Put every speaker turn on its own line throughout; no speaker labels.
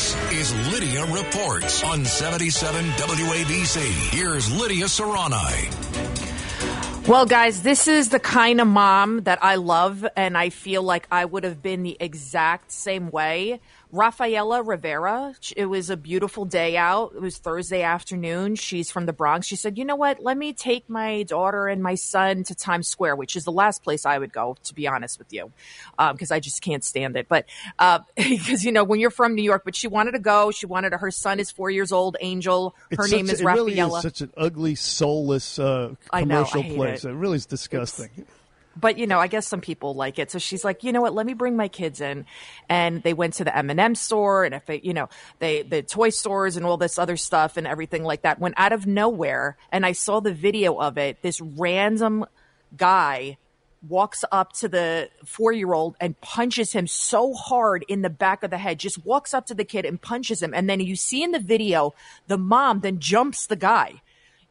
This is Lidia Reports on 77 WABC. Here's Lidia Curanaj.
Well, guys, this is the kind of mom that I love, and I feel like I would have been the exact same way. Rafaela Rivera, it was a beautiful day out. It was Thursday afternoon. She's from the Bronx. She said, You know what? Let me take my daughter and my son to Times Square, which is the last place I would go, to be honest with you, because um, I just can't stand it. But because, uh, you know, when you're from New York, but she wanted to go. She wanted to, her son is four years old, Angel. Her
it's
name
such,
is Rafaela.
Really is such an ugly, soulless uh, commercial
I know, I
place.
It.
it. really is disgusting.
It's, but you know, I guess some people like it. So she's like, you know what? Let me bring my kids in, and they went to the M and M store and if they, you know, they the toy stores and all this other stuff and everything like that. Went out of nowhere, and I saw the video of it. This random guy walks up to the four year old and punches him so hard in the back of the head. Just walks up to the kid and punches him, and then you see in the video the mom then jumps the guy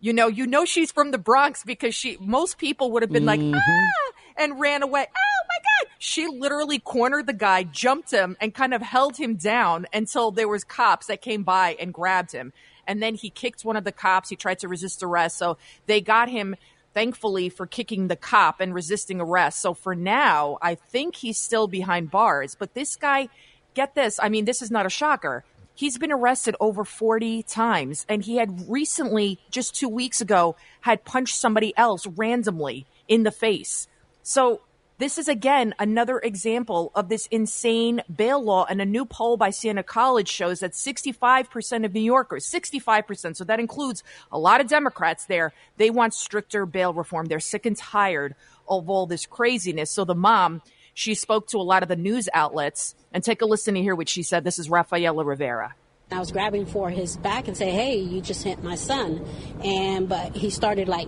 you know, you know she's from the Bronx because she most people would have been
mm-hmm.
like, ah, and ran away. Oh my God. She literally cornered the guy, jumped him, and kind of held him down until there was cops that came by and grabbed him. And then he kicked one of the cops. He tried to resist arrest. So they got him thankfully for kicking the cop and resisting arrest. So for now, I think he's still behind bars. But this guy, get this. I mean, this is not a shocker. He's been arrested over 40 times, and he had recently, just two weeks ago, had punched somebody else randomly in the face. So this is again another example of this insane bail law. And a new poll by Siena College shows that 65% of New Yorkers, 65%, so that includes a lot of Democrats there, they want stricter bail reform. They're sick and tired of all this craziness. So the mom, she spoke to a lot of the news outlets and take a listen to hear what she said. This is Rafaela Rivera.
I was grabbing for his back and say, "Hey, you just hit my son," and but he started like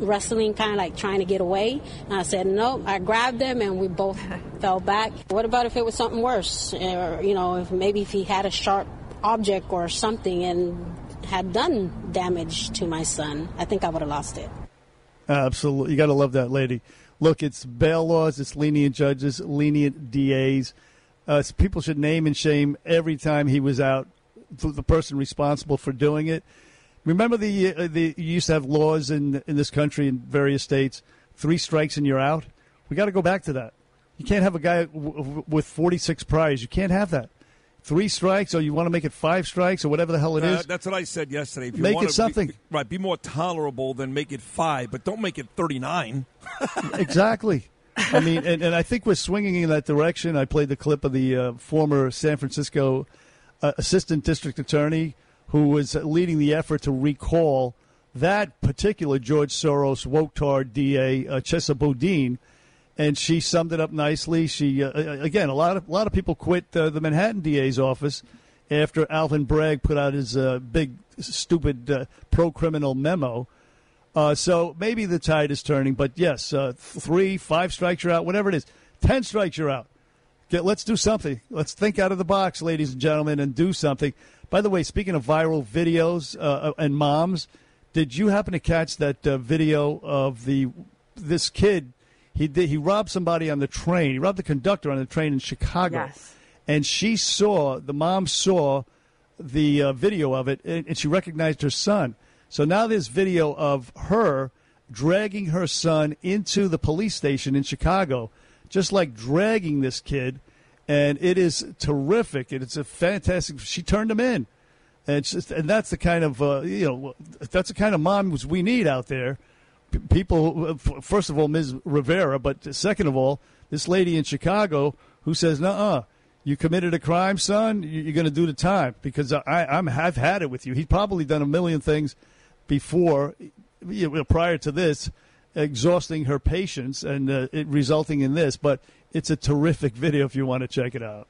wrestling, kind of like trying to get away. And I said, "No." I grabbed him, and we both fell back. What about if it was something worse, or you know, if maybe if he had a sharp object or something and had done damage to my son? I think I would have lost it.
Absolutely, you got to love that lady. Look, it's bail laws, it's lenient judges, lenient DAs. Uh, people should name and shame every time he was out the person responsible for doing it. Remember the uh, the you used to have laws in in this country in various states, three strikes and you're out. We got to go back to that. You can't have a guy w- w- with 46 priors. You can't have that. Three strikes, or you want to make it five strikes, or whatever the hell it is.
Uh, that's what I said yesterday. If you
make it something.
Be, right, be more tolerable than make it five, but don't make it 39.
exactly. I mean, and, and I think we're swinging in that direction. I played the clip of the uh, former San Francisco uh, assistant district attorney who was leading the effort to recall that particular George Soros woke tard DA, uh, Chesa Boudin, and she summed it up nicely. She uh, again, a lot of a lot of people quit uh, the Manhattan DA's office after Alvin Bragg put out his uh, big stupid uh, pro criminal memo. Uh, so maybe the tide is turning, but yes, uh, three, five strikes you're out, whatever it is, ten strikes you're out. Get, let's do something. Let's think out of the box, ladies and gentlemen, and do something. By the way, speaking of viral videos uh, and moms, did you happen to catch that uh, video of the this kid? He did, he robbed somebody on the train. He robbed the conductor on the train in Chicago,
yes.
and she saw the mom saw the uh, video of it, and, and she recognized her son. So now there's video of her dragging her son into the police station in Chicago just like dragging this kid, and it is terrific. And it's a fantastic. She turned him in, and just, and that's the kind of uh, you know that's the kind of moms we need out there. P- people, first of all, Ms. Rivera, but second of all, this lady in Chicago who says, "Nah, you committed a crime, son. You're going to do the time because I, I'm I've had it with you." He's probably done a million things before, you know, prior to this exhausting her patience and uh, it resulting in this. But it's a terrific video if you want to check it out.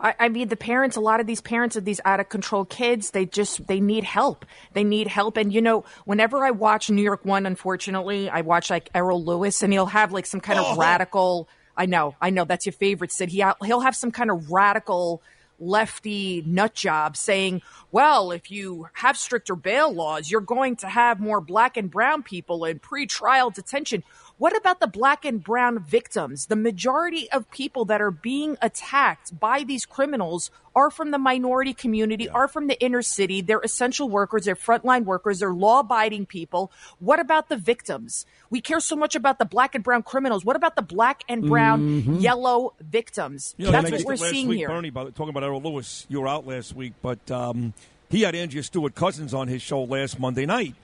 I, I mean, the parents, a lot of these parents of these out of control kids, they just, they need help. They need help. And, you know, whenever I watch New York One, unfortunately, I watch like Errol Louis and he'll have like some kind of oh. radical, I know, I know that's your favorite, Sid. He, he'll have some kind of radical, lefty nut job saying, well, if you have stricter bail laws, you're going to have more black and brown people in pretrial detention. What about the black and brown victims? The majority of people that are being attacked by these criminals are from the minority community, are from the inner city. They're essential workers, they're frontline workers, they're law abiding people. What about the victims? We care so much about the black and brown criminals. What about the black and brown, yellow victims?
You know,
That's what we're seeing
week,
here.
Bernie, about, talking about Errol Louis, you were out last week, but um, he had Andrea Stewart Cousins on his show last Monday night.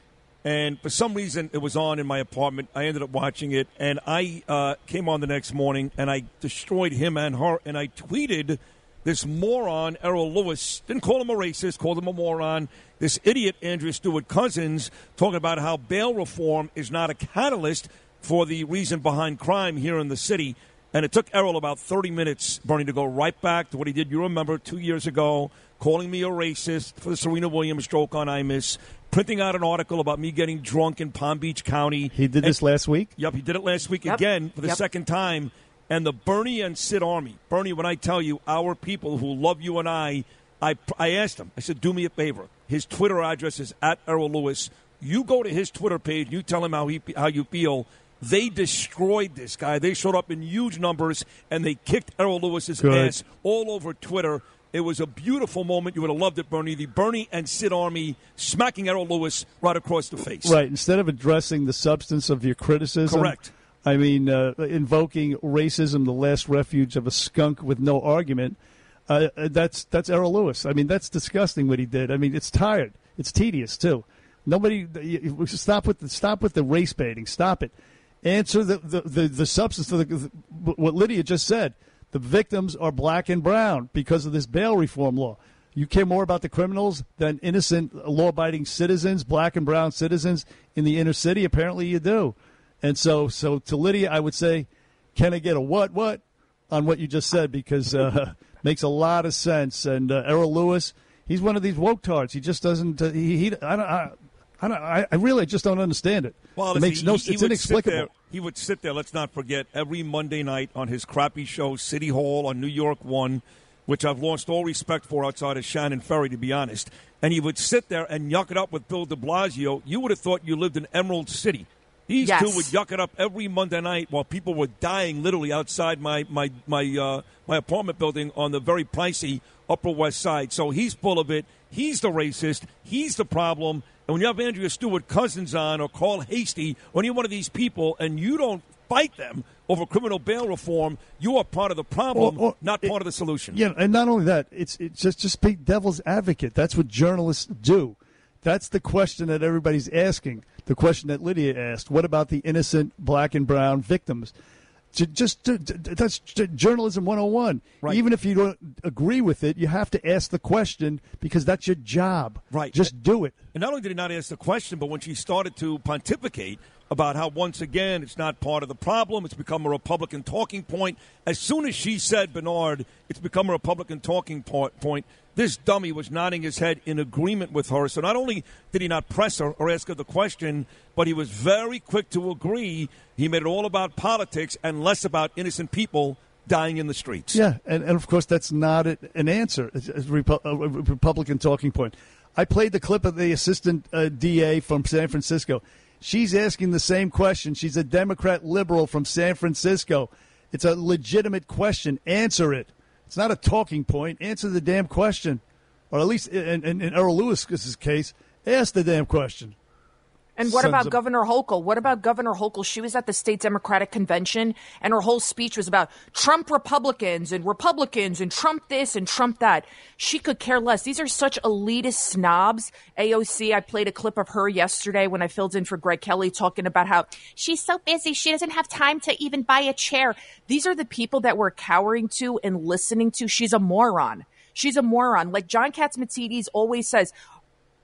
And for some reason, it was on in my apartment. I ended up watching it, and I uh, came on the next morning, and I destroyed him and her, and I tweeted this moron, Errol Louis, didn't call him a racist, called him a moron. This idiot, Andrea Stewart Cousins, talking about how bail reform is not a catalyst for the reason behind crime here in the city. And it took Errol about 30 minutes, Bernie, to go right back to what he did, you remember, two years ago, calling me a racist for the Serena Williams stroke on IMIS, printing out an article about me getting drunk in Palm Beach County.
He did this last week.
Yep, he did it last week
Yep.
again for the
Yep.
second time. And the Bernie and Sid Army, Bernie, when I tell you, our people who love you and I, I, I asked him, I said, do me a favor. His Twitter address is at Errol Louis. You go to his Twitter page, you tell him how, he, how you feel. They destroyed this guy. They showed up in huge numbers and they kicked Errol Louis's
Good.
ass all over Twitter. It was a beautiful moment. You would have loved it, Bernie. The Bernie and Sid Army smacking Errol Louis right across the face.
Right. Instead of addressing the substance of your criticism,
Correct.
I mean, uh, invoking racism, the last refuge of a skunk with no argument. Uh, that's that's Errol Louis. I mean, that's disgusting what he did. I mean, it's tired. It's tedious too. Nobody stop with the stop with the race baiting. Stop it. Answer the the, the, the substance of the, what Lidia just said. The victims are black and brown because of this bail reform law. You care more about the criminals than innocent, law-abiding citizens, black and brown citizens in the inner city. Apparently, you do. And so, so to Lidia, I would say, can I get a what what on what you just said because uh, makes a lot of sense. And uh, Errol Louis, he's one of these woke tards. He just doesn't. Uh, he, he I don't. I, I, don't, I I really just don't understand it.
Well,
it makes
he,
no.
he- he
it's inexplicable.
He would sit there. Let's not forget every Monday night on his crappy show, City Hall on New York One, which I've lost all respect for outside of Shannon Ferry, to be honest. And he would sit there and yuck it up with Bill De Blasio. You would have thought you lived in Emerald City. These
Yes.
two would yuck it up every Monday night while people were dying literally outside my my my uh, my apartment building on the very pricey Upper West Side. So he's full of it. He's the racist. He's the problem. And when you have Andrea Stewart Cousins on or Carl Heastie, when you're one of these people and you don't fight them over criminal bail reform, you are part of the problem,
Or- or-
not part of the solution.
Yeah, and not only that, it's it's just just be devil's advocate. That's what journalists do. That's the question that everybody's asking. The question that Lidia asked: What about the innocent black and brown victims? Ju- Just ju- ju- that's journalism 101.
Right.
Even if you don't agree with it, you have to ask the question because that's your job.
Right.
Just do it.
And not only did he not ask the question, but when she started to pontificate about how once again it's not part of the problem, it's become a Republican talking point. As soon as she said, Bernard, it's become a Republican talking point, this dummy was nodding his head in agreement with her. So not only did he not press her or ask her the question, but he was very quick to agree. He made it all about politics and less about innocent people dying in the streets.
Yeah, and, and of course that's not an answer. It's a, a Republican talking point. I played the clip of the assistant uh, DA from San Francisco. She's asking the same question. She's a Democrat liberal from San Francisco. It's a legitimate question. Answer it. It's not a talking point. Answer the damn question, or at least in, in, in Errol Louis's case, ask the damn question.
And what about
of-
Governor Hochul? What about Governor Hochul? She was at the state Democratic convention, and her whole speech was about Trump Republicans and Republicans and Trump this and Trump that. She could care less. These are such elitist snobs. AOC, I played a clip of her yesterday when I filled in for Greg Kelly talking about how she's so busy, she doesn't have time to even buy a chair. These are the people that we're cowering to and listening to. She's a moron. She's a moron. Like John Catsimatidis always says,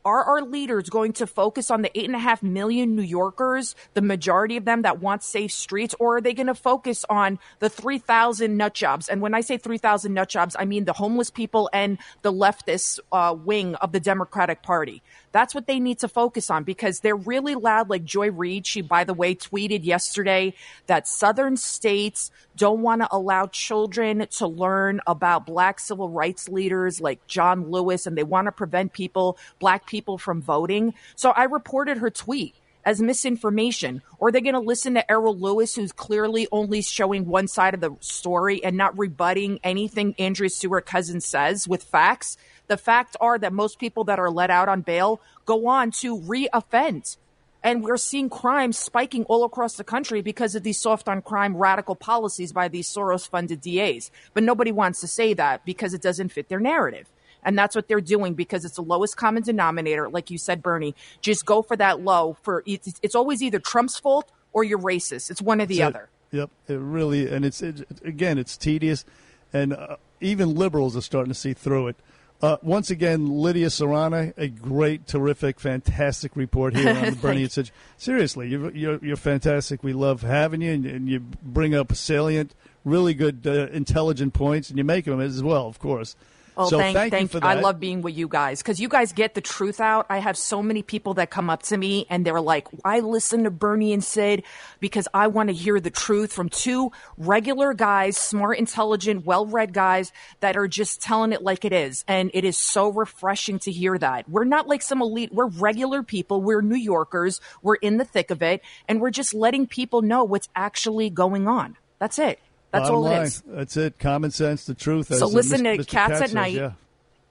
are our leaders going to focus on the eight and a half million New Yorkers, the majority of them that want safe streets, or are they going to focus on the 3,000 nut jobs? And when I say 3,000 nut jobs, I mean the homeless people and the leftist uh, wing of the Democratic Party. That's what they need to focus on because they're really loud. Like Joy Reid, she, by the way, tweeted yesterday that Southern states don't want to allow children to learn about black civil rights leaders like John Lewis, and they want to prevent people, black people, from voting. So I reported her tweet. as misinformation? Or are they going to listen to Errol Louis, who's clearly only showing one side of the story and not rebutting anything Andrea Stewart Cousin says with facts? The facts are that most people that are let out on bail go on to reoffend. And we're seeing crime spiking all across the country because of these soft on crime radical policies by these Soros funded DAs. But nobody wants to say that because it doesn't fit their narrative. And that's what they're doing because it's the lowest common denominator. Like you said, Bernie, just go for that low for it's, it's always either Trump's fault or you're racist. It's one or the
it.
other.
Yep, it really, and it's it, again, it's tedious, and uh, even liberals are starting to see through it. Uh, once again, Lidia Curanaj, a great, terrific, fantastic report here on the Bernie Sitch. Seriously, you're, you're, you're fantastic. We love having you, and, and you bring up salient, really good, uh, intelligent points, and you make them as well, of course.
Oh,
so
thank,
thank,
thank
you for
I love being with you guys because you guys get the truth out. I have so many people that come up to me and they're like, I listen to Bernie and Sid because I want to hear the truth from two regular guys, smart, intelligent, well read guys that are just telling it like it is. And it is so refreshing to hear that. We're not like some elite, we're regular people. We're New Yorkers. We're in the thick of it. And we're just letting people know what's actually going on. That's it. That's
Bottom
all
line,
it is.
That's it. Common sense, the truth.
So
uh,
listen to
Mr.
Cats
Katz
at
says,
Night.
Yeah.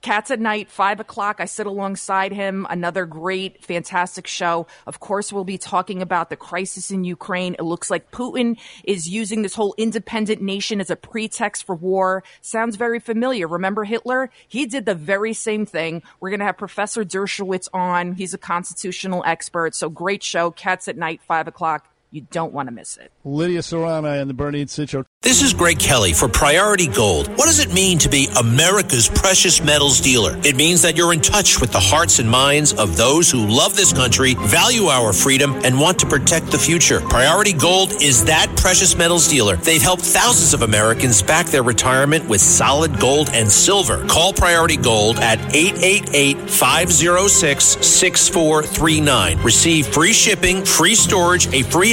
Cats at Night, five o'clock. I sit alongside him. Another great, fantastic show. Of course, we'll be talking about the crisis in Ukraine. It looks like Putin is using this whole independent nation as a pretext for war. Sounds very familiar. Remember Hitler? He did the very same thing. We're going to have Professor Dershowitz on. He's a constitutional expert. So great show. Cats at Night, five o'clock. You don't want to miss it.
Lidia Curanaj and the Bernie and Sid
This is Greg Kelly for Priority Gold. What does it mean to be America's precious metals dealer? It means that you're in touch with the hearts and minds of those who love this country, value our freedom, and want to protect the future. Priority Gold is that precious metals dealer. They've helped thousands of Americans back their retirement with solid gold and silver. Call Priority Gold at 888-506-6439. Receive free shipping, free storage, a free